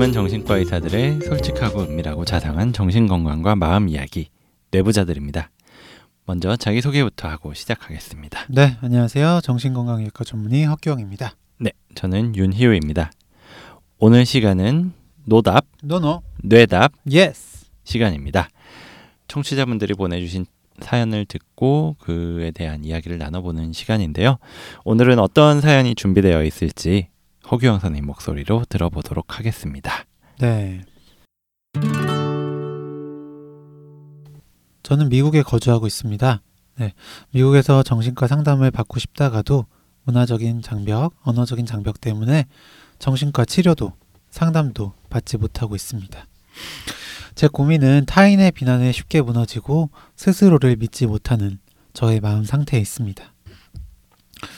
젊은 정신과 의사들의 솔직하고 은밀하고 자상한 정신건강과 마음 이야기 뇌부자들입니다. 먼저 자기소개부터 하고 시작하겠습니다. 네, 안녕하세요. 정신건강의학과 전문의 허규형입니다. 네, 저는 윤희우입니다. 오늘 시간은 노답, no no, 뇌답 yes. 시간입니다. 청취자분들이 보내주신 사연을 듣고 그에 대한 이야기를 나눠보는 시간인데요. 오늘은 어떤 사연이 준비되어 있을지 허규영 선생님 목소리로 들어보도록 하겠습니다. 네. 저는 미국에 거주하고 있습니다. 네. 미국에서 정신과 상담을 받고 싶다가도 문화적인 장벽, 언어적인 장벽 때문에 정신과 치료도 상담도 받지 못하고 있습니다. 제 고민은 타인의 비난에 쉽게 무너지고 스스로를 믿지 못하는 저의 마음 상태에 있습니다.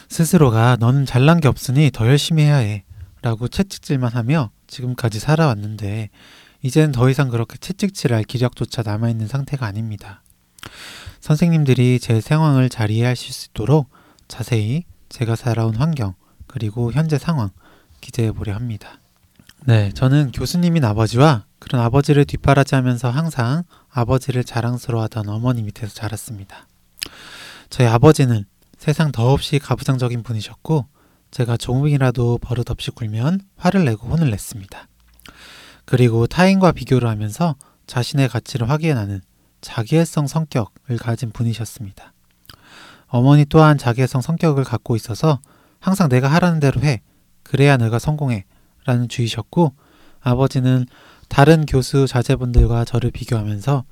스스로가 너는 잘난 게 없으니 더 열심히 해야 해 라고 채찍질만 하며 지금까지 살아왔는데 이젠 더 이상 그렇게 채찍질할 기력조차 남아있는 상태가 아닙니다. 선생님들이 제 상황을 잘 이해하실 수 있도록 자세히 제가 살아온 환경 그리고 현재 상황 기재해 보려 합니다. 네, 저는 교수님인 아버지와 그런 아버지를 뒷바라지하면서 항상 아버지를 자랑스러워하던 어머니 밑에서 자랐습니다. 저희 아버지는 세상 더없이 가부장적인 분이셨고 제가 조금이라도 버릇없이 굴면 화를 내고 혼을 냈습니다. 그리고 타인과 비교를 하면서 자신의 가치를 확인하는 자기애성 성격을 가진 분이셨습니다. 어머니 또한 자기애성 성격을 갖고 있어서 항상 내가 하라는 대로 해. 그래야 내가 성공해. 라는 주의셨고 아버지는 다른 교수 자제분들과 저를 비교하면서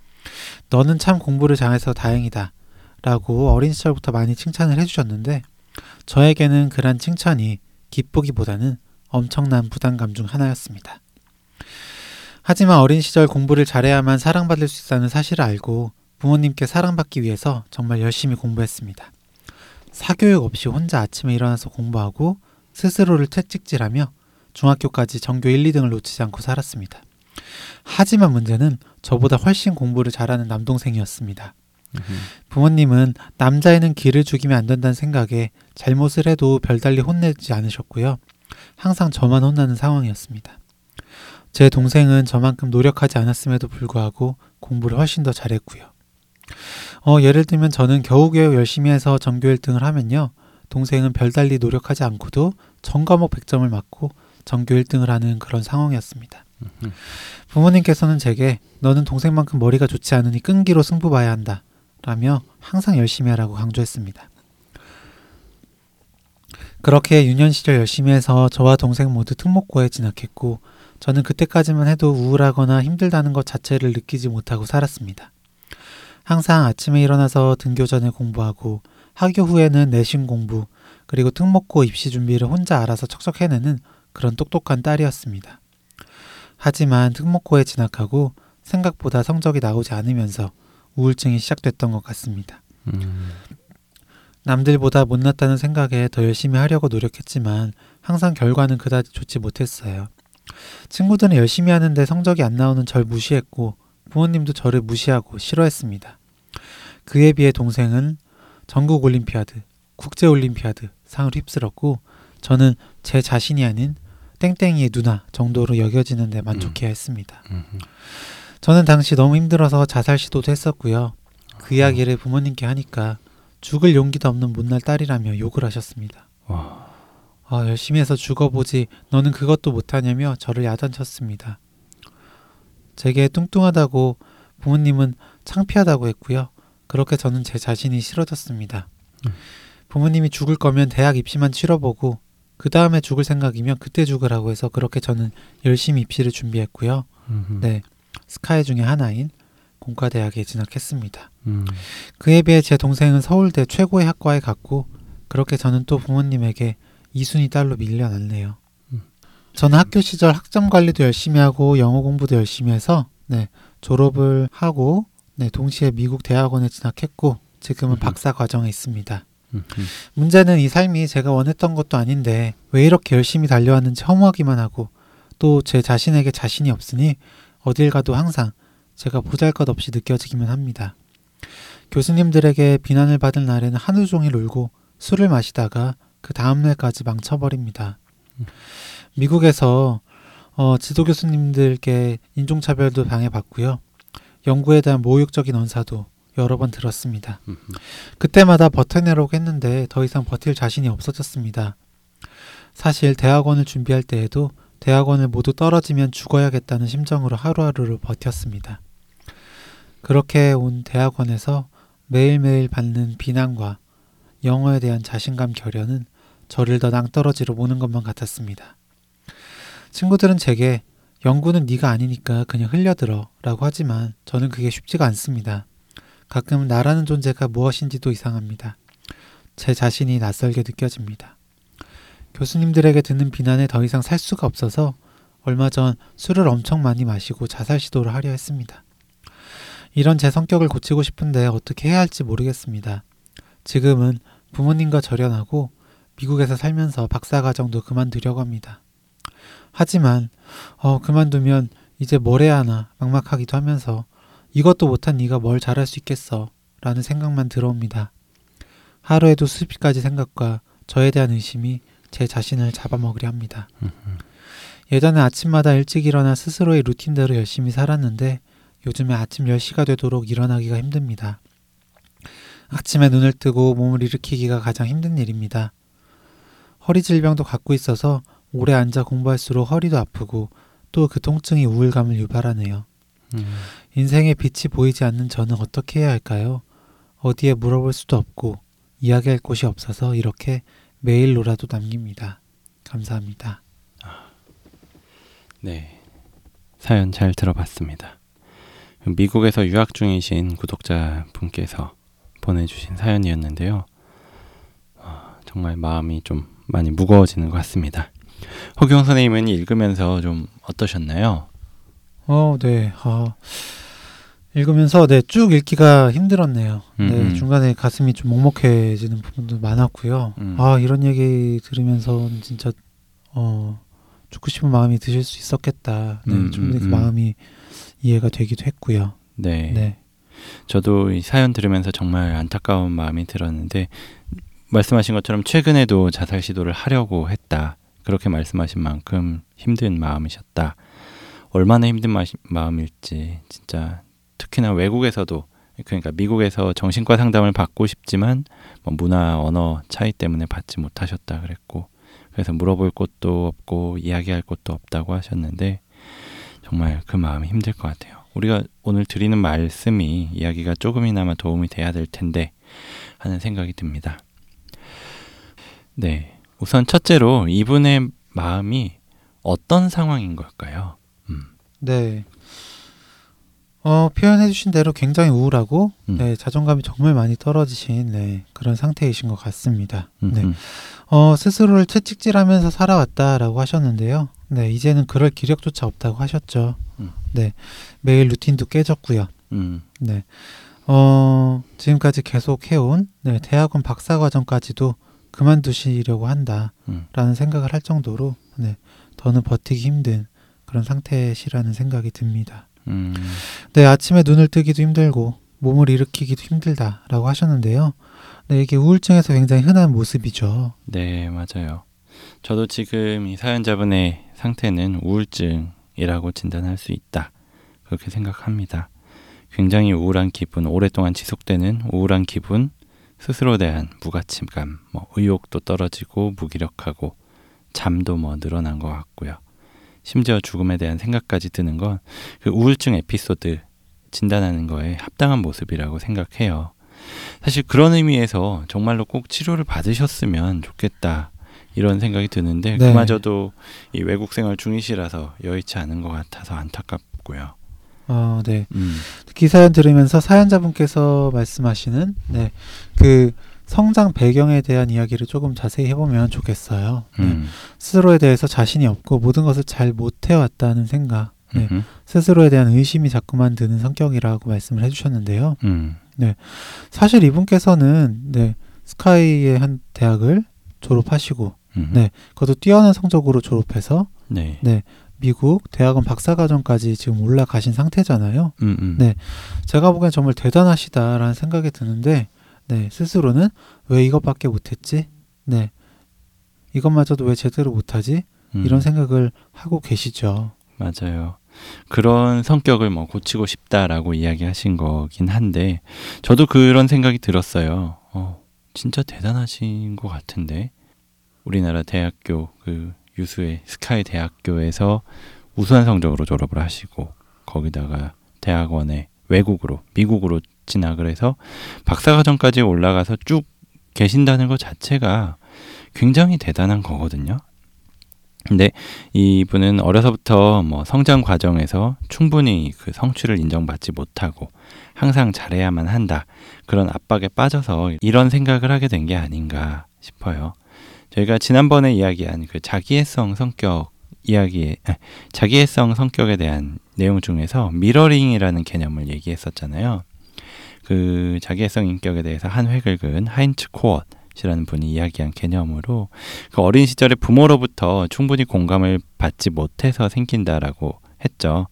너는 참 공부를 잘해서 다행이다. 라고 어린 시절부터 많이 칭찬을 해주셨는데 저에게는 그런 칭찬이 기쁘기보다는 엄청난 부담감 중 하나였습니다. 하지만 어린 시절 공부를 잘해야만 사랑받을 수 있다는 사실을 알고 부모님께 사랑받기 위해서 정말 열심히 공부했습니다. 사교육 없이 혼자 아침에 일어나서 공부하고 스스로를 채찍질하며 중학교까지 전교 1, 2등을 놓치지 않고 살았습니다. 하지만 문제는 저보다 훨씬 공부를 잘하는 남동생이었습니다. 부모님은 남자애는 길을 죽이면 안 된다는 생각에 잘못을 해도 별달리 혼내지 않으셨고요. 항상 저만 혼나는 상황이었습니다. 제 동생은 저만큼 노력하지 않았음에도 불구하고 공부를 훨씬 더 잘했고요. 어, 예를 들면 저는 겨우겨우 열심히 해서 전교 1등을 하면요. 동생은 별달리 노력하지 않고도 전 과목 100점을 맞고 전교 1등을 하는 그런 상황이었습니다. 부모님께서는 제게 너는 동생만큼 머리가 좋지 않으니 끈기로 승부 봐야 한다. 라며 항상 열심히 하라고 강조했습니다. 그렇게 유년 시절 열심히 해서 저와 동생 모두 특목고에 진학했고 저는 그때까지만 해도 우울하거나 힘들다는 것 자체를 느끼지 못하고 살았습니다. 항상 아침에 일어나서 등교 전에 공부하고 학교 후에는 내신 공부 그리고 특목고 입시 준비를 혼자 알아서 척척 해내는 그런 똑똑한 딸이었습니다. 하지만 특목고에 진학하고 생각보다 성적이 나오지 않으면서 우울증이 시작됐던 것 같습니다. 음. 남들보다 못났다는 생각에 더 열심히 하려고 노력했지만 항상 결과는 그다지 좋지 못했어요. 친구들은 열심히 하는데 성적이 안 나오는 절 무시했고 부모님도 저를 무시하고 싫어했습니다. 그에 비해 동생은 전국 올림피아드, 국제 올림피아드 상을 휩쓸었고 저는 제 자신이 아닌 땡땡이의 누나 정도로 여겨지는데 만족해야 음. 했습니다. 음. 저는 당시 너무 힘들어서 자살 시도도 했었고요. 그 이야기를 부모님께 하니까 죽을 용기도 없는 못날 딸이라며 욕을 하셨습니다. 와. 아, 열심히 해서 죽어보지 너는 그것도 못하냐며 저를 야단쳤습니다. 제게 뚱뚱하다고 부모님은 창피하다고 했고요. 그렇게 저는 제 자신이 싫어졌습니다. 음. 부모님이 죽을 거면 대학 입시만 치러보고 그 다음에 죽을 생각이면 그때 죽으라고 해서 그렇게 저는 열심히 입시를 준비했고요. 음흠. 네, 스카이 중에 하나인 공과대학에 진학했습니다. 음. 그에 비해 제 동생은 서울대 최고의 학과에 갔고 그렇게 저는 또 부모님에게 이순이 딸로 밀려났네요. 음. 저는 학교 시절 학점 관리도 열심히 하고 영어 공부도 열심히 해서 네, 졸업을 하고 네, 동시에 미국 대학원에 진학했고 지금은 음. 박사 과정에 있습니다. 문제는 이 삶이 제가 원했던 것도 아닌데 왜 이렇게 열심히 달려왔는지 허무하기만 하고 또 제 자신에게 자신이 없으니 어딜 가도 항상 제가 보잘것 없이 느껴지기만 합니다. 교수님들에게 비난을 받을 날에는 하루 종일 울고 술을 마시다가 그 다음날까지 망쳐버립니다. 미국에서 어, 지도 교수님들께 인종차별도 당해봤고요. 연구에 대한 모욕적인 언사도 여러 번 들었습니다. 음, 그때마다 버텨내려고 했는데 더 이상 버틸 자신이 없어졌습니다. 사실 대학원을 준비할 때에도 대학원을 모두 떨어지면 죽어야겠다는 심정으로 하루하루를 버텼습니다. 그렇게 온 대학원에서 매일매일 받는 비난과 영어에 대한 자신감 결여는 저를 더 낭떠러지로 보는 것만 같았습니다. 친구들은 제게 연구는 네가 아니니까 그냥 흘려들어 라고 하지만 저는 그게 쉽지가 않습니다. 가끔 나라는 존재가 무엇인지도 이상합니다. 제 자신이 낯설게 느껴집니다. 교수님들에게 듣는 비난에 더 이상 살 수가 없어서 얼마 전 술을 엄청 많이 마시고 자살 시도를 하려 했습니다. 이런 제 성격을 고치고 싶은데 어떻게 해야 할지 모르겠습니다. 지금은 부모님과 절연하고 미국에서 살면서 박사과정도 그만두려고 합니다. 하지만 어, 그만두면 이제 뭘 해야 하나 막막하기도 하면서 이것도 못한 네가 뭘 잘할 수 있겠어 라는 생각만 들어옵니다. 하루에도 수십 가지 생각과 저에 대한 의심이 제 자신을 잡아먹으려 합니다. 예전에 아침마다 일찍 일어나 스스로의 루틴대로 열심히 살았는데 요즘에 아침 10시가 되도록 일어나기가 힘듭니다. 아침에 눈을 뜨고 몸을 일으키기가 가장 힘든 일입니다. 허리 질병도 갖고 있어서 오래 앉아 공부할수록 허리도 아프고 또 그 통증이 우울감을 유발하네요. 음, 인생의 빛이 보이지 않는 저는 어떻게 해야 할까요? 어디에 물어볼 수도 없고 이야기할 곳이 없어서 이렇게 메일로라도 남깁니다. 감사합니다. 네. 사연 잘 들어봤습니다. 미국에서 유학 중이신 구독자 분께서 보내주신 사연이었는데요. 아, 정말 마음이 좀 많이 무거워지는 것 같습니다. 허경 선생님은 읽으면서 좀 어떠셨나요? 어, 네. 어, 읽으면서 네, 쭉 읽기가 힘들었네요. 음, 네, 음. 중간에 가슴이 좀 먹먹해지는 부분도 많았고요. 음. 아, 이런 얘기 들으면서 진짜 어, 죽고 싶은 마음이 드실 수 있었겠다. 네, 음, 충분히 음, 그 음. 마음이 이해가 되기도 했고요. 네. 네. 저도 이 사연 들으면서 정말 안타까운 마음이 들었는데 말씀하신 것처럼 최근에도 자살 시도를 하려고 했다. 그렇게 말씀하신 만큼 힘든 마음이셨다. 얼마나 힘든 마, 마음일지 진짜 특히나 외국에서도 그러니까 미국에서 정신과 상담을 받고 싶지만 뭐 문화 언어 차이 때문에 받지 못하셨다 그랬고 그래서 물어볼 곳도 없고 이야기할 곳도 없다고 하셨는데 정말 그 마음이 힘들 것 같아요. 우리가 오늘 드리는 말씀이 이야기가 조금이나마 도움이 돼야 될 텐데 하는 생각이 듭니다. 네. 우선 첫째로 이분의 마음이 어떤 상황인 걸까요? 음. 네. 어, 표현해주신 대로 굉장히 우울하고, 음. 네, 자존감이 정말 많이 떨어지신, 네, 그런 상태이신 것 같습니다. 음, 네. 음. 어, 스스로를 채찍질하면서 살아왔다라고 하셨는데요. 네, 이제는 그럴 기력조차 없다고 하셨죠. 음. 네, 매일 루틴도 깨졌고요. 음. 네, 어, 지금까지 계속 해온, 네, 대학원 박사 과정까지도 그만두시려고 한다라는 음. 생각을 할 정도로, 네, 더는 버티기 힘든 그런 상태시라는 생각이 듭니다. 음. 네, 아침에 눈을 뜨기도 힘들고 몸을 일으키기도 힘들다라고 하셨는데요. 네, 이게 우울증에서 굉장히 흔한 모습이죠. 네, 맞아요. 저도 지금 이 사연자분의 상태는 우울증이라고 진단할 수 있다. 그렇게 생각합니다. 굉장히 우울한 기분, 오랫동안 지속되는 우울한 기분, 스스로 대한 무가치감, 뭐 의욕도 떨어지고 무기력하고 잠도 뭐 늘어난 것 같고요. 심지어 죽음에 대한 생각까지 드는 건 그 우울증 에피소드 진단하는 거에 합당한 모습이라고 생각해요. 사실 그런 의미에서 정말로 꼭 치료를 받으셨으면 좋겠다. 이런 생각이 드는데 네. 그마저도 이 외국 생활 중이시라서 여의치 않은 것 같아서 안타깝고요. 어, 네. 음, 특히 사연 들으면서 사연자분께서 말씀하시는 네, 그 성장 배경에 대한 이야기를 조금 자세히 해보면 좋겠어요. 네. 음, 스스로에 대해서 자신이 없고 모든 것을 잘 못해왔다는 생각, 네. 음, 스스로에 대한 의심이 자꾸만 드는 성격이라고 말씀을 해주셨는데요. 음, 사실 이분께서는 네, 스카이의 한 대학을 졸업하시고 음, 네. 그것도 뛰어난 성적으로 졸업해서 네, 네, 미국 대학원 박사과정까지 지금 올라가신 상태잖아요. 음, 음, 네. 제가 보기엔 정말 대단하시다라는 생각이 드는데, 네, 스스로는 왜 이것밖에 못했지? 네, 이것마저도 왜 제대로 못하지? 음, 이런 생각을 하고 계시죠. 맞아요. 그런 성격을 뭐 고치고 싶다라고 이야기하신 거긴 한데 저도 그런 생각이 들었어요. 어, 진짜 대단하신 것 같은데 우리나라 대학교 그 유수의 스카이 대학교에서 우수한 성적으로 졸업을 하시고 거기다가 대학원에 외국으로 미국으로 진학을 해서 박사과정까지 올라가서 쭉 계신다는 것 자체가 굉장히 대단한 거거든요. 근데 이분은 어려서부터 뭐 성장 과정에서 충분히 그 성취를 인정받지 못하고 항상 잘해야만 한다. 그런 압박에 빠져서 이런 생각을 하게 된 게 아닌가 싶어요. 저희가 지난번에 이야기한 그 자기애성 성격 이야기, 아, 자기애성 성격에 대한 내용 중에서 미러링이라는 개념을 얘기했었잖아요. 그 자기애성 인격에 대해서 한 획을 그은 하인츠 코엇 이라는 분이 이야기한 개념으로 그 어린 시절에 부모로부터 충분히 공감을 받지 못해서 생긴다라고 했죠.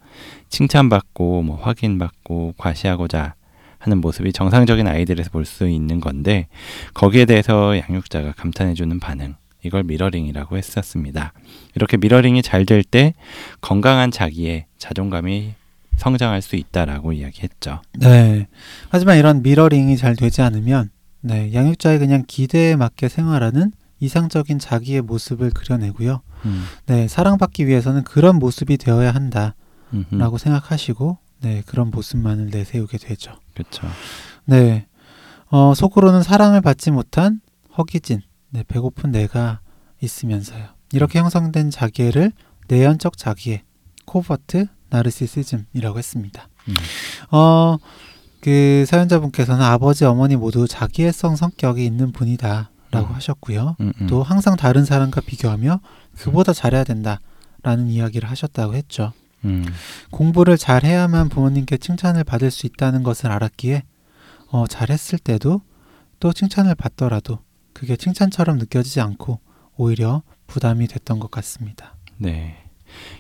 칭찬받고 뭐 확인받고 과시하고자 하는 모습이 정상적인 아이들에서 볼 수 있는 건데 거기에 대해서 양육자가 감탄해주는 반응 이걸 mirroring이라고 했었습니다. 이렇게 mirroring이 잘 될 때 건강한 자기의 자존감이 성장할 수 있다라고 이야기했죠. 네. 하지만 이런 mirroring이 잘 되지 않으면 네, 양육자의 그냥 기대에 맞게 생활하는 이상적인 자기의 모습을 그려내고요. 음, 네, 사랑받기 위해서는 그런 모습이 되어야 한다라고 음흠, 생각하시고 네, 그런 모습만을 내세우게 되죠. 그렇죠. 네. 어, 속으로는 사랑을 받지 못한 허기진, 네, 배고픈 내가 있으면서요. 이렇게 형성된 자기애를 내연적 자기애, 코버트 나르시시즘이라고 했습니다. 음, 어, 그 사연자분께서는 아버지, 어머니 모두 자기애성 성격이 있는 분이다 라고 음. 하셨고요. 음, 음. 또 항상 다른 사람과 비교하며 그보다 잘해야 된다 라는 이야기를 하셨다고 했죠. 음, 공부를 잘해야만 부모님께 칭찬을 받을 수 있다는 것을 알았기에 어, 잘했을 때도 또 칭찬을 받더라도 그게 칭찬처럼 느껴지지 않고 오히려 부담이 됐던 것 같습니다. 네.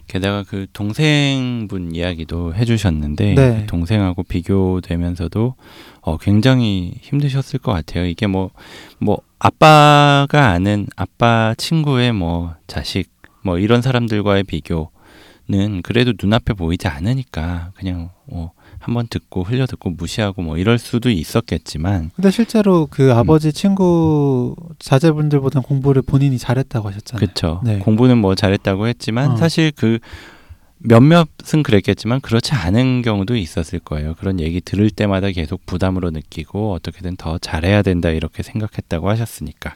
게다가 그 동생분 이야기도 해주셨는데 네. 그 동생하고 비교되면서도 어, 굉장히 힘드셨을 것 같아요. 이게 뭐뭐 아빠가 아는 아빠 친구의 뭐 자식 뭐 이런 사람들과의 비교는 그래도 눈앞에 보이지 않으니까 그냥 뭐 한번 듣고 흘려 듣고 무시하고 뭐 이럴 수도 있었겠지만 근데 실제로 그 아버지 친구 자제분들보다 공부를 본인이 잘했다고 하셨잖아요. 그쵸. 네. 공부는 뭐 잘했다고 했지만 어. 사실 그 몇몇은 그랬겠지만 그렇지 않은 경우도 있었을 거예요. 그런 얘기 들을 때마다 계속 부담으로 느끼고 어떻게든 더 잘해야 된다 이렇게 생각했다고 하셨으니까.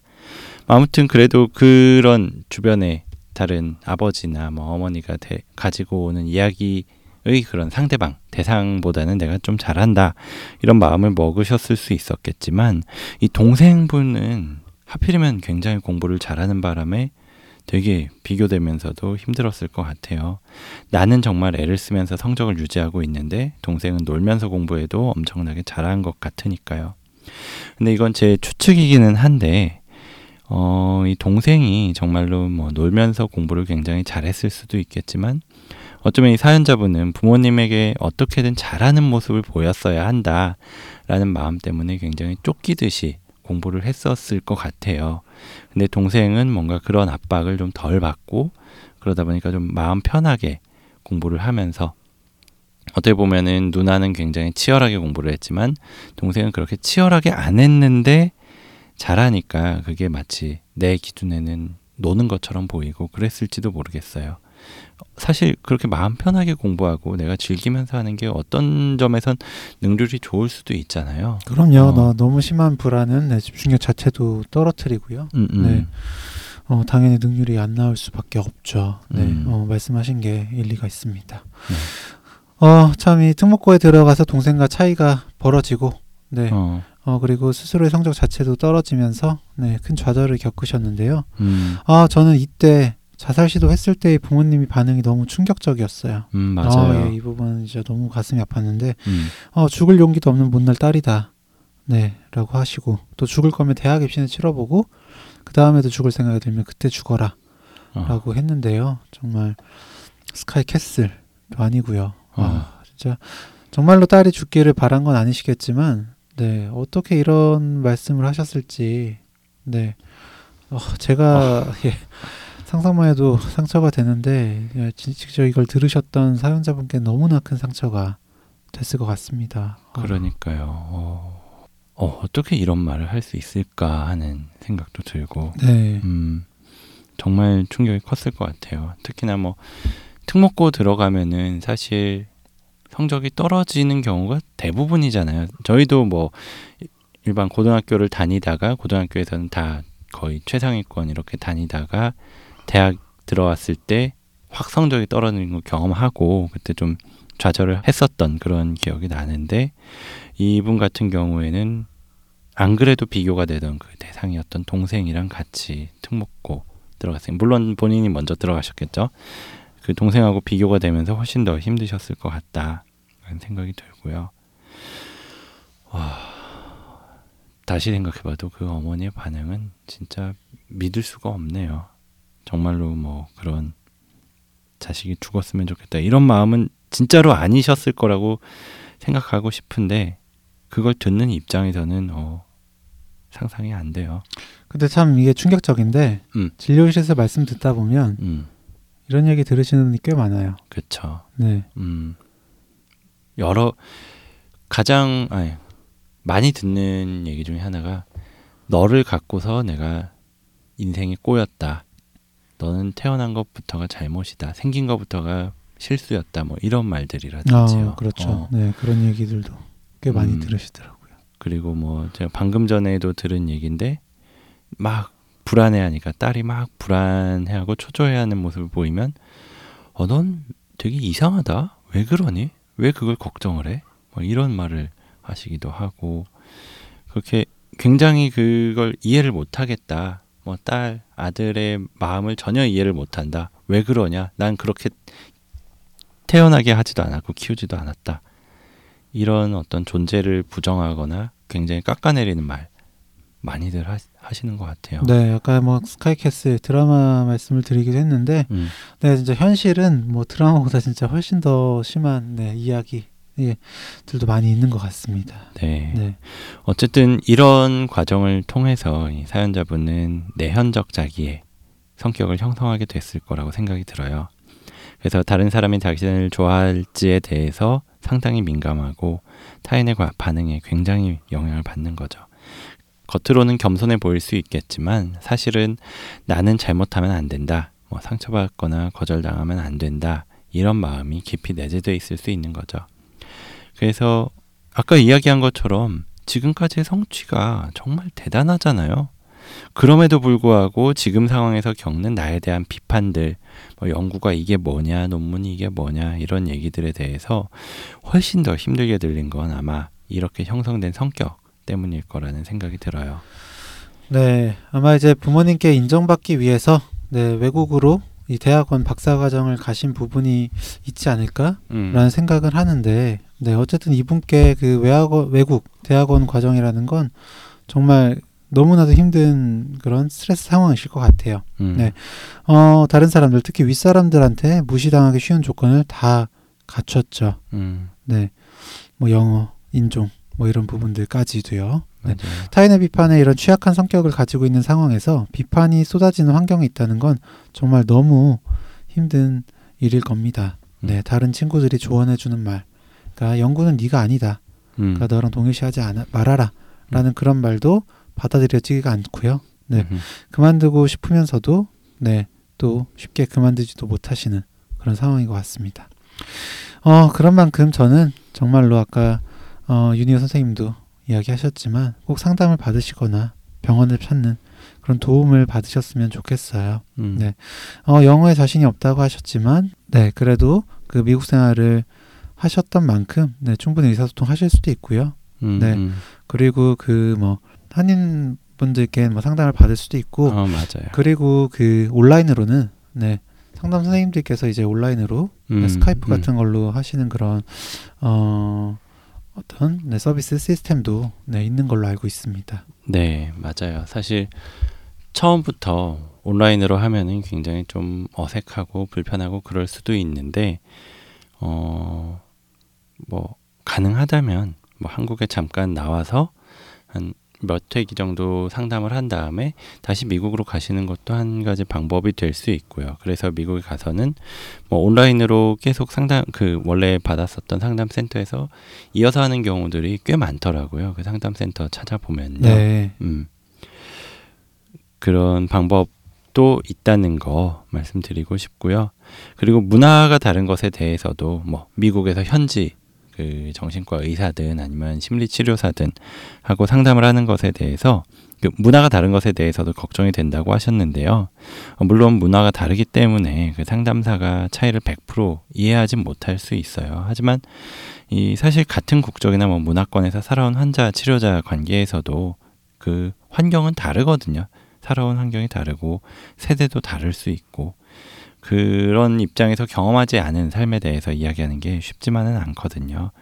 아무튼 그래도 그런 주변에 다른 아버지나 뭐 어머니가 대- 가지고 오는 이야기 의 그런 상대방 대상보다는 내가 좀 잘한다 이런 마음을 먹으셨을 수 있었겠지만 이 동생분은 하필이면 굉장히 공부를 잘하는 바람에 되게 비교되면서도 힘들었을 것 같아요. 나는 정말 애를 쓰면서 성적을 유지하고 있는데 동생은 놀면서 공부해도 엄청나게 잘한 것 같으니까요. 근데 이건 제 추측이기는 한데 어, 이 동생이 정말로 뭐 놀면서 공부를 굉장히 잘했을 수도 있겠지만 어쩌면 이 사연자분은 부모님에게 어떻게든 잘하는 모습을 보였어야 한다라는 마음 때문에 굉장히 쫓기듯이 공부를 했었을 것 같아요. 근데 동생은 뭔가 그런 압박을 좀 덜 받고 그러다 보니까 좀 마음 편하게 공부를 하면서 어떻게 보면은 누나는 굉장히 치열하게 공부를 했지만 동생은 그렇게 치열하게 안 했는데 잘하니까 그게 마치 내 기준에는 노는 것처럼 보이고 그랬을지도 모르겠어요. 사실 그렇게 마음 편하게 공부하고 내가 즐기면서 하는 게 어떤 점에선 능률이 좋을 수도 있잖아요. 그럼요. 어. 너, 너무 심한 불안은 내 집중력 자체도 떨어뜨리고요. 음, 음. 네. 어, 당연히 능률이 안 나올 수밖에 없죠. 네, 음. 어, 말씀하신 게 일리가 있습니다. 네. 어, 참 이 특목고에 들어가서 동생과 차이가 벌어지고, 네, 어. 어, 그리고 스스로의 성적 자체도 떨어지면서, 네, 큰 좌절을 겪으셨는데요. 음, 아, 저는 이때 자살 시도했을 때의 부모님이 반응이 너무 충격적이었어요. 음, 맞아요. 아, 예, 이 부분은 진짜 너무 가슴이 아팠는데, 음, 어, 죽을 용기도 없는 못난 딸이다. 네, 라고 하시고, 또 죽을 거면 대학 입시는 치러보고, 그 다음에도 죽을 생각이 들면 그때 죽어라. 어, 라고 했는데요. 정말 스카이 캐슬도 아니고요. 어. 아, 진짜 정말로 딸이 죽기를 바란 건 아니시겠지만, 네, 어떻게 이런 말씀을 하셨을지, 네, 어, 제가, 예, 상상만 해도 상처가 되는데 예, 진- 직접 이걸 들으셨던 사연자분께 너무나 큰 상처가 됐을 것 같습니다. 어, 그러니까요. 어, 어, 어 떻게 이런 말을 할 수 있을까 하는 생각도 들고, 네, 음, 정말 충격이 컸을 것 같아요. 특히나 뭐 특목고 들어가면은 사실 성적이 떨어지는 경우가 대부분이잖아요. 저희도 뭐 일반 고등학교를 다니다가 고등학교에서는 다 거의 최상위권 이렇게 다니다가 대학 들어왔을 때 확 성적이 떨어지는 걸 경험하고 그때 좀 좌절을 했었던 그런 기억이 나는데 이분 같은 경우에는 안 그래도 비교가 되던 그 대상이었던 동생이랑 같이 특목고 들어갔어요. 물론 본인이 먼저 들어가셨겠죠. 그 동생하고 비교가 되면서 훨씬 더 힘드셨을 것 같다. 라는 생각이 들고요. 와, 다시 생각해봐도 그 어머니의 반응은 진짜 믿을 수가 없네요. 정말로 뭐 그런 자식이 죽었으면 좋겠다. 이런 마음은 진짜로 아니셨을 거라고 생각하고 싶은데 그걸 듣는 입장에서는 어, 상상이 안 돼요. 근데 참 이게 충격적인데 음. 진료실에서 말씀 듣다 보면 음, 이런 얘기 들으시는 분이 꽤 많아요. 그렇죠. 네, 음, 여러 가장 아니, 많이 듣는 얘기 중에 하나가 너를 갖고서 내가 인생이 꼬였다. 너는 태어난 것부터가 잘못이다. 생긴 것부터가 실수였다. 뭐 이런 말들이라든지요. 아, 그렇죠. 어, 네, 그런 얘기들도 꽤 많이 음. 들으시더라고요. 그리고 뭐 제가 방금 전에도 들은 얘기인데 막 불안해하니까 딸이 막 불안해하고 초조해하는 모습을 보이면 어 넌 되게 이상하다. 왜 그러니? 왜 그걸 걱정을 해? 뭐 이런 말을 하시기도 하고 그렇게 굉장히 그걸 이해를 못 하겠다. 뭐 딸, 아들의 마음을 전혀 이해를 못 한다. 왜 그러냐? 난 그렇게 태어나게 하지도 않았고 키우지도 않았다. 이런 어떤 존재를 부정하거나 굉장히 깎아내리는 말 많이들 하, 하시는 것 같아요. 네, 아까 뭐 스카이캐슬 드라마 말씀을 드리기도 했는데, 음, 네, 진짜 현실은 뭐 드라마보다 진짜 훨씬 더 심한 네, 이야기. 예, 들도 많이 있는 것 같습니다. 네. 네, 어쨌든 이런 과정을 통해서 이 사연자분은 내현적 자기의 성격을 형성하게 됐을 거라고 생각이 들어요. 그래서 다른 사람이 자신을 좋아할지에 대해서 상당히 민감하고 타인의 과- 반응에 굉장히 영향을 받는 거죠. 겉으로는 겸손해 보일 수 있겠지만 사실은 나는 잘못하면 안 된다. 뭐 상처받거나 거절당하면 안 된다. 이런 마음이 깊이 내재되어 있을 수 있는 거죠. 그래서 아까 이야기한 것처럼 지금까지의 성취가 정말 대단하잖아요. 그럼에도 불구하고 지금 상황에서 겪는 나에 대한 비판들, 뭐 연구가 이게 뭐냐, 논문이 이게 뭐냐, 이런 얘기들에 대해서 훨씬 더 힘들게 들린 건 아마 이렇게 형성된 성격 때문일 거라는 생각이 들어요. 네, 아마 이제 부모님께 인정받기 위해서 네, 외국으로 이 대학원 박사과정을 가신 부분이 있지 않을까라는 음, 생각은 하는데, 네, 어쨌든 이분께 그 외학원, 외국 대학원 과정이라는 건 정말 너무나도 힘든 그런 스트레스 상황이실 것 같아요. 음, 네. 어, 다른 사람들, 특히 윗 사람들한테 무시당하기 쉬운 조건을 다 갖췄죠. 음, 네. 뭐 영어, 인종, 뭐 이런 부분들까지도요. 네. 타인의 비판에 이런 취약한 성격을 가지고 있는 상황에서 비판이 쏟아지는 환경에 있다는 건 정말 너무 힘든 일일 겁니다. 네, 음. 다른 친구들이 조언해주는 말, 그러니까 연구는 네가 아니다. 음, 그러니까 너랑 동일시하지 않아, 말아라라는 그런 말도 받아들여지기가 않고요. 네. 음, 그만두고 싶으면서도 네, 또 쉽게 그만두지도 못하시는 그런 상황인 것 같습니다. 어, 그런 만큼 저는 정말로 아까 어, 유니어 선생님도 이야기하셨지만 꼭 상담을 받으시거나 병원을 찾는 그런 도움을 받으셨으면 좋겠어요. 음, 네. 어, 영어에 자신이 없다고 하셨지만 네, 그래도 그 미국 생활을 하셨던 만큼 네, 충분히 의사소통 하실 수도 있고요. 음, 네. 음. 그리고 그 뭐 한인 분들께 뭐 상담을 받을 수도 있고 어, 맞아요. 그리고 그 온라인으로는 네 상담 선생님들께서 이제 온라인으로 음, 스카이프 음. 같은 걸로 하시는 그런 어 어떤 네, 서비스 시스템도 네 있는 걸로 알고 있습니다. 네, 맞아요. 사실 처음부터 온라인으로 하면은 굉장히 좀 어색하고 불편하고 그럴 수도 있는데 어 뭐 가능하다면 뭐 한국에 잠깐 나와서 한 몇 회기 정도 상담을 한 다음에 다시 미국으로 가시는 것도 한 가지 방법이 될 수 있고요. 그래서 미국에 가서는 뭐 온라인으로 계속 상담 그 원래 받았었던 상담 센터에서 이어서 하는 경우들이 꽤 많더라고요. 그 상담 센터 찾아보면요. 네. 음. 그런 방법도 있다는 거 말씀드리고 싶고요. 그리고 문화가 다른 것에 대해서도 뭐 미국에서 현지 그 정신과 의사든 아니면 심리 치료사든 하고 상담을 하는 것에 대해서 그 문화가 다른 것에 대해서도 걱정이 된다고 하셨는데요. 어, 물론 문화가 다르기 때문에 그 상담사가 차이를 100% 이해하지 못할 수 있어요. 하지만 이 사실 같은 국적이나 뭐 문화권에서 살아온 환자 치료자 관계에서도 그 환경은 다르거든요. 살아온 환경이 다르고 세대도 다를 수 있고 그런 입장에서 경험하지 않은 삶에 대해서 이야기하는 게 쉽지만은 않거든요.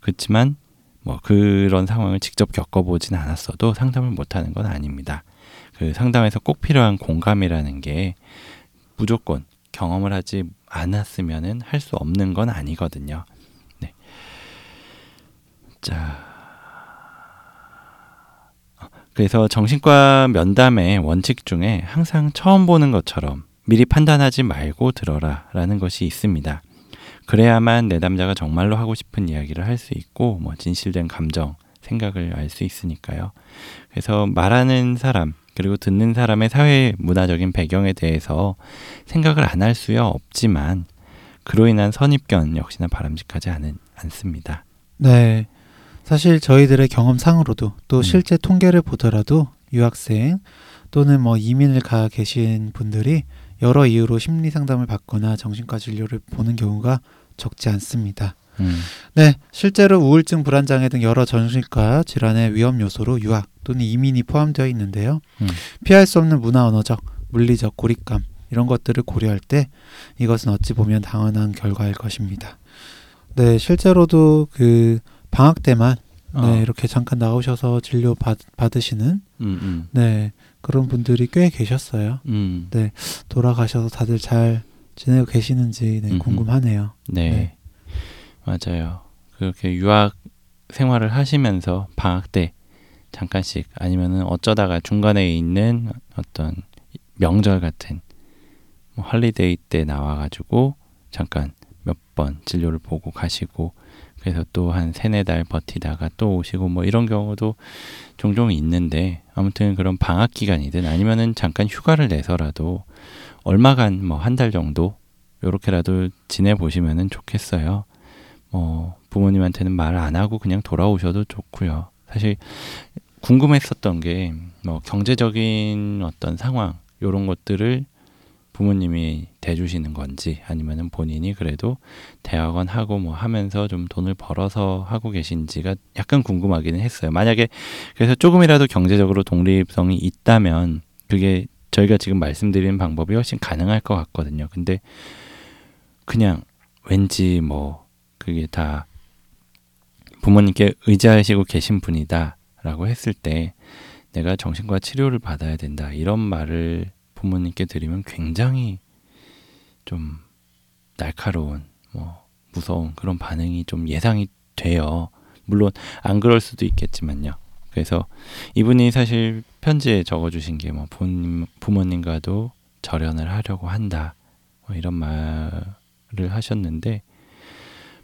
그렇지만 뭐 그런 상황을 직접 겪어보진 않았어도 상담을 못하는 건 아닙니다. 그 상담에서 꼭 필요한 공감이라는 게 무조건 경험을 하지 않았으면은 할 수 없는 건 아니거든요. 네. 자. 그래서 정신과 면담의 원칙 중에 항상 처음 보는 것처럼 미리 판단하지 말고 들어라 라는 것이 있습니다. 그래야만 내담자가 정말로 하고 싶은 이야기를 할 수 있고 뭐 진실된 감정, 생각을 알 수 있으니까요. 그래서 말하는 사람 그리고 듣는 사람의 사회 문화적인 배경에 대해서 생각을 안 할 수야 없지만 그로 인한 선입견 역시나 바람직하지 않은, 않습니다. 네. 사실 저희들의 경험상으로도 또 음. 실제 통계를 보더라도 유학생 또는 뭐 이민을 가 계신 분들이 여러 이유로 심리 상담을 받거나 정신과 진료를 보는 경우가 적지 않습니다. 음, 네, 실제로 우울증, 불안 장애 등 여러 정신과 질환의 위험 요소로 유학 또는 이민이 포함되어 있는데요. 음. 피할 수 없는 문화 언어적, 물리적 고립감 이런 것들을 고려할 때 이것은 어찌 보면 당연한 결과일 것입니다. 네, 실제로도 그 방학 때만 어, 네, 이렇게 잠깐 나오셔서 진료 받, 받으시는 음, 음, 네, 그런 분들이 꽤 계셨어요. 음, 돌아가셔서 다들 잘 지내고 계시는지 네. 궁금하네요. 네. 네. 맞아요. 그렇게 유학 생활을 하시면서 방학 때 잠깐씩 아니면은 어쩌다가 중간에 있는 어떤 명절 같은 뭐 holiday 때 나와가지고 잠깐 몇 번 진료를 보고 가시고 그래서 또 한 세네 달 버티다가 또 오시고 뭐 이런 경우도 종종 있는데 아무튼 그런 방학 기간이든 아니면은 잠깐 휴가를 내서라도 얼마간 뭐 한 달 정도 요렇게라도 지내 보시면은 좋겠어요. 뭐 부모님한테는 말 안 하고 그냥 돌아오셔도 좋고요. 사실 궁금했었던 게 뭐 경제적인 어떤 상황 요런 것들을 부모님이 대주시는 건지 아니면은 본인이 그래도 대학원 하고 뭐 하면서 좀 돈을 벌어서 하고 계신지가 약간 궁금하기는 했어요. 만약에 그래서 조금이라도 경제적으로 독립성이 있다면 그게 저희가 지금 말씀드리는 방법이 훨씬 가능할 것 같거든요. 근데 그냥 왠지 뭐 그게 다 부모님께 의지하시고 계신 분이다라고 했을 때 내가 정신과 치료를 받아야 된다 이런 말을 부모님께 드리면 굉장히 좀 날카로운 뭐 무서운 그런 반응이 좀 예상이 돼요. 물론 안 그럴 수도 있겠지만요. 그래서 이분이 사실 편지에 적어주신 게 뭐 부모님 부모님과도 절연을 하려고 한다 뭐 이런 말을 하셨는데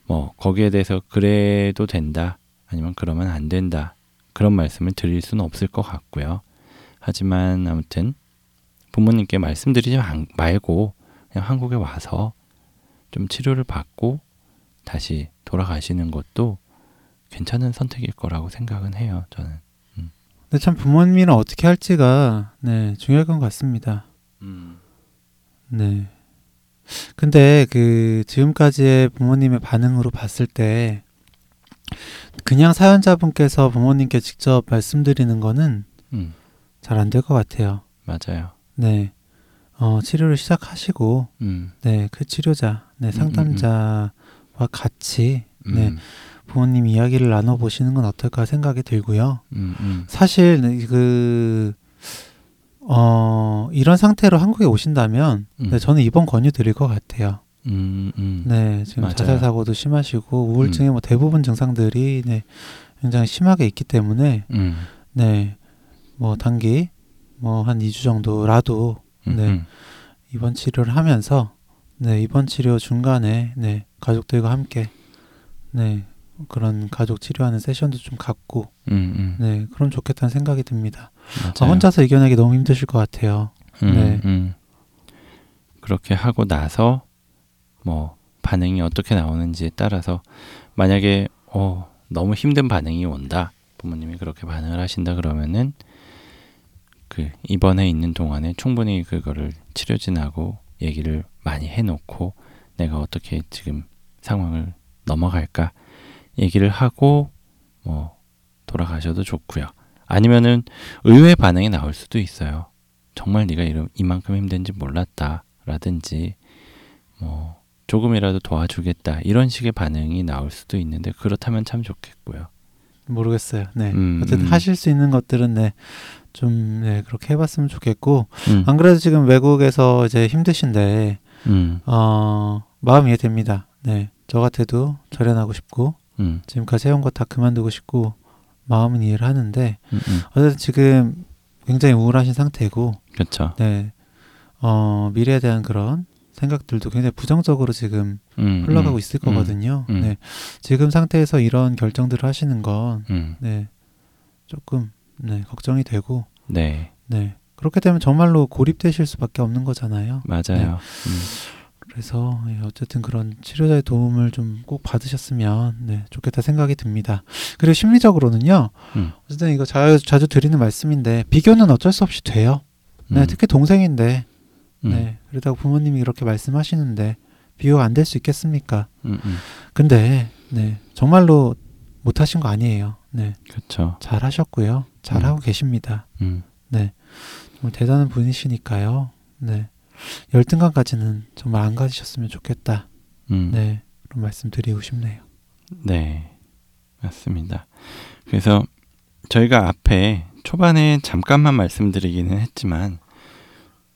뭐 거기에 대해서 그래도 된다 아니면 그러면 안 된다 그런 말씀을 드릴 수는 없을 것 같고요. 하지만 아무튼 부모님께 말씀드리지 마- 말고 그냥 한국에 와서 좀 치료를 받고 다시 돌아가시는 것도 괜찮은 선택일 거라고 생각은 해요. 저는. 근데 참 부모님이랑 어떻게 할지가 네, 중요할 것 같습니다. 네. 근데 그 지금까지의 부모님의 반응으로 봤을 때 그냥 사연자분께서 부모님께 직접 말씀드리는 거는 음, 잘안 될 것 같아요. 맞아요. 네. 어, 치료를 시작하시고 음, 네, 그 치료자, 네, 음, 상담자와 같이 음, 네. 부모님 이야기를 나눠 보시는 건 어떨까 생각이 들고요. 음, 음, 사실 그 어, 이런 상태로 한국에 오신다면 음. 네, 저는 입원 권유 드릴 것 같아요. 음, 음, 네, 지금 맞아요. 자살 사고도 심하시고 우울증의 뭐 대부분 증상들이 네, 굉장히 심하게 있기 때문에 음, 네, 뭐 단기 뭐 한 2주 정도라도 음, 네. 음. 입원 치료를 하면서 네, 입원 치료 중간에 네, 가족들과 함께 네, 그런 가족 치료하는 세션도 좀 갖고 음, 음. 네, 그럼 좋겠다는 생각이 듭니다. 아. 혼자서 이겨내기 너무 힘드실 것 같아요. 음, 네. 음. 그렇게 하고 나서 뭐 반응이 어떻게 나오는지에 따라서 만약에 어, 너무 힘든 반응이 온다 부모님이 그렇게 반응을 하신다 그러면은 그 입원해 있는 동안에 충분히 그거를 치료진하고 얘기를 많이 해놓고 내가 어떻게 지금 상황을 넘어갈까 얘기를 하고 뭐 돌아가셔도 좋고요. 아니면은 의외의 반응이 나올 수도 있어요. 정말 네가 이런 이만큼 힘든지 몰랐다라든지 뭐 조금이라도 도와주겠다 이런 식의 반응이 나올 수도 있는데 그렇다면 참 좋겠고요. 모르겠어요. 네. 음, 어쨌든 음. 하실 수 있는 것들은 네. 좀 네, 그렇게 해봤으면 좋겠고 음, 안 그래도 지금 외국에서 이제 힘드신데 음, 어, 마음 이해됩니다. 네. 저 같아도 절연하고 싶고 음, 지금까지 해온 거 다 그만두고 싶고 마음은 이해를 하는데 음, 음. 어쨌든 지금 굉장히 우울하신 상태고 그렇죠. 네. 어, 미래에 대한 그런 생각들도 굉장히 부정적으로 지금 음, 흘러가고 음, 있을 음, 거거든요. 음. 네. 지금 상태에서 이런 결정들을 하시는 건 음, 네. 조금 네, 걱정이 되고 네, 네. 그렇게 되면 정말로 고립되실 수밖에 없는 거잖아요. 맞아요. 음, 그래서 예, 어쨌든 그런 치료자의 도움을 좀 꼭 받으셨으면 네, 좋겠다 생각이 듭니다. 그리고 심리적으로는요. 음. 어쨌든 이거 자주, 자주 드리는 말씀인데 비교는 어쩔 수 없이 돼요. 네, 음, 특히 동생인데 음, 네, 그러다가 부모님이 이렇게 말씀하시는데 비교가 안 될 수 있겠습니까? 음, 음. 근데 네, 정말로 못하신 거 아니에요. 네, 그렇죠. 잘 하셨고요. 잘 음. 하고 계십니다. 음, 정말 대단한 분이시니까요. 네. 열등감까지는 정말 안 가지셨으면 좋겠다. 음. 네. 그런 말씀 드리고 싶네요. 네, 맞습니다. 그래서 저희가 앞에 초반에 잠깐만 말씀드리기는 했지만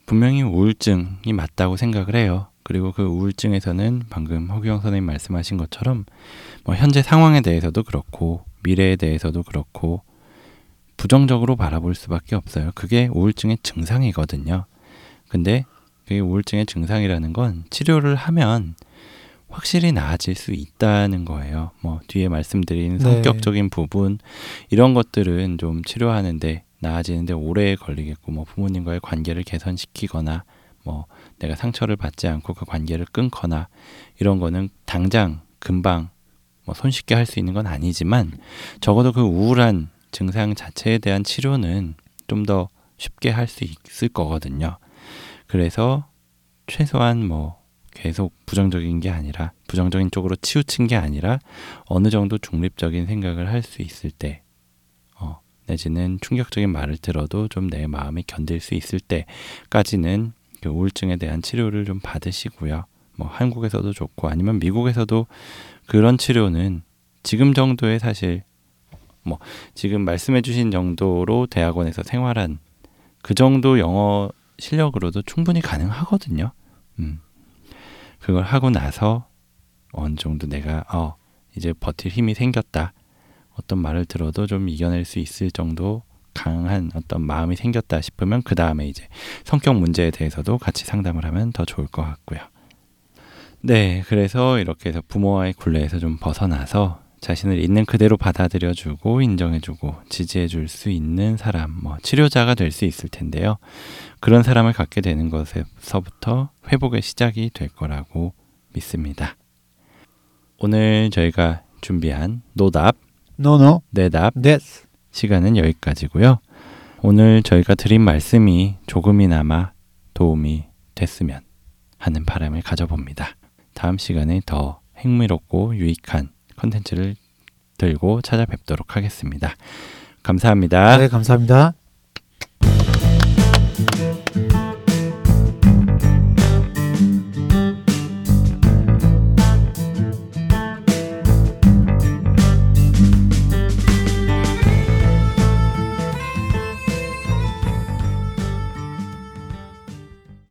분명히 우울증이 맞다고 생각을 해요. 그리고 그 우울증에서는 방금 허규영 선생님 말씀하신 것처럼 뭐 현재 상황에 대해서도 그렇고 미래에 대해서도 그렇고 부정적으로 바라볼 수밖에 없어요. 그게 우울증의 증상이거든요. 근데 그게 우울증의 증상이라는 건 치료를 하면 확실히 나아질 수 있다는 거예요. 뭐 뒤에 말씀드린 네. 성격적인 부분 이런 것들은 좀 치료하는데 나아지는데 오래 걸리겠고 뭐 부모님과의 관계를 개선시키거나 뭐 내가 상처를 받지 않고 그 관계를 끊거나 이런 거는 당장 금방 뭐 손쉽게 할 수 있는 건 아니지만 적어도 그 우울한 증상 자체에 대한 치료는 좀 더 쉽게 할 수 있을 거거든요. 그래서 최소한 뭐 계속 부정적인 게 아니라 부정적인 쪽으로 치우친 게 아니라 어느 정도 중립적인 생각을 할 수 있을 때 어, 내지는 충격적인 말을 들어도 좀 내 마음이 견딜 수 있을 때까지는 그 우울증에 대한 치료를 좀 받으시고요. 뭐 한국에서도 좋고 아니면 미국에서도 그런 치료는 지금 정도의 사실 뭐 지금 말씀해 주신 정도로 대학원에서 생활한 그 정도 영어 실력으로도 충분히 가능하거든요. 음. 그걸 하고 나서 어느 정도 내가 어 이제 버틸 힘이 생겼다. 어떤 말을 들어도 좀 이겨낼 수 있을 정도 강한 어떤 마음이 생겼다 싶으면 그 다음에 이제 성격 문제에 대해서도 같이 상담을 하면 더 좋을 것 같고요. 네, 그래서 이렇게 해서 부모와의 굴레에서 좀 벗어나서 자신을 있는 그대로 받아들여주고 인정해주고 지지해줄 수 있는 사람, 뭐 치료자가 될 수 있을 텐데요. 그런 사람을 갖게 되는 것에서부터 회복의 시작이 될 거라고 믿습니다. 오늘 저희가 준비한 노답, 노노. 내답 네. 시간은 여기까지고요. 오늘 저희가 드린 말씀이 조금이나마 도움이 됐으면 하는 바람을 가져봅니다. 다음 시간에 더 흥미롭고 유익한 컨텐츠를 들고 찾아뵙도록 하겠습니다. 감사합니다. 네, 감사합니다.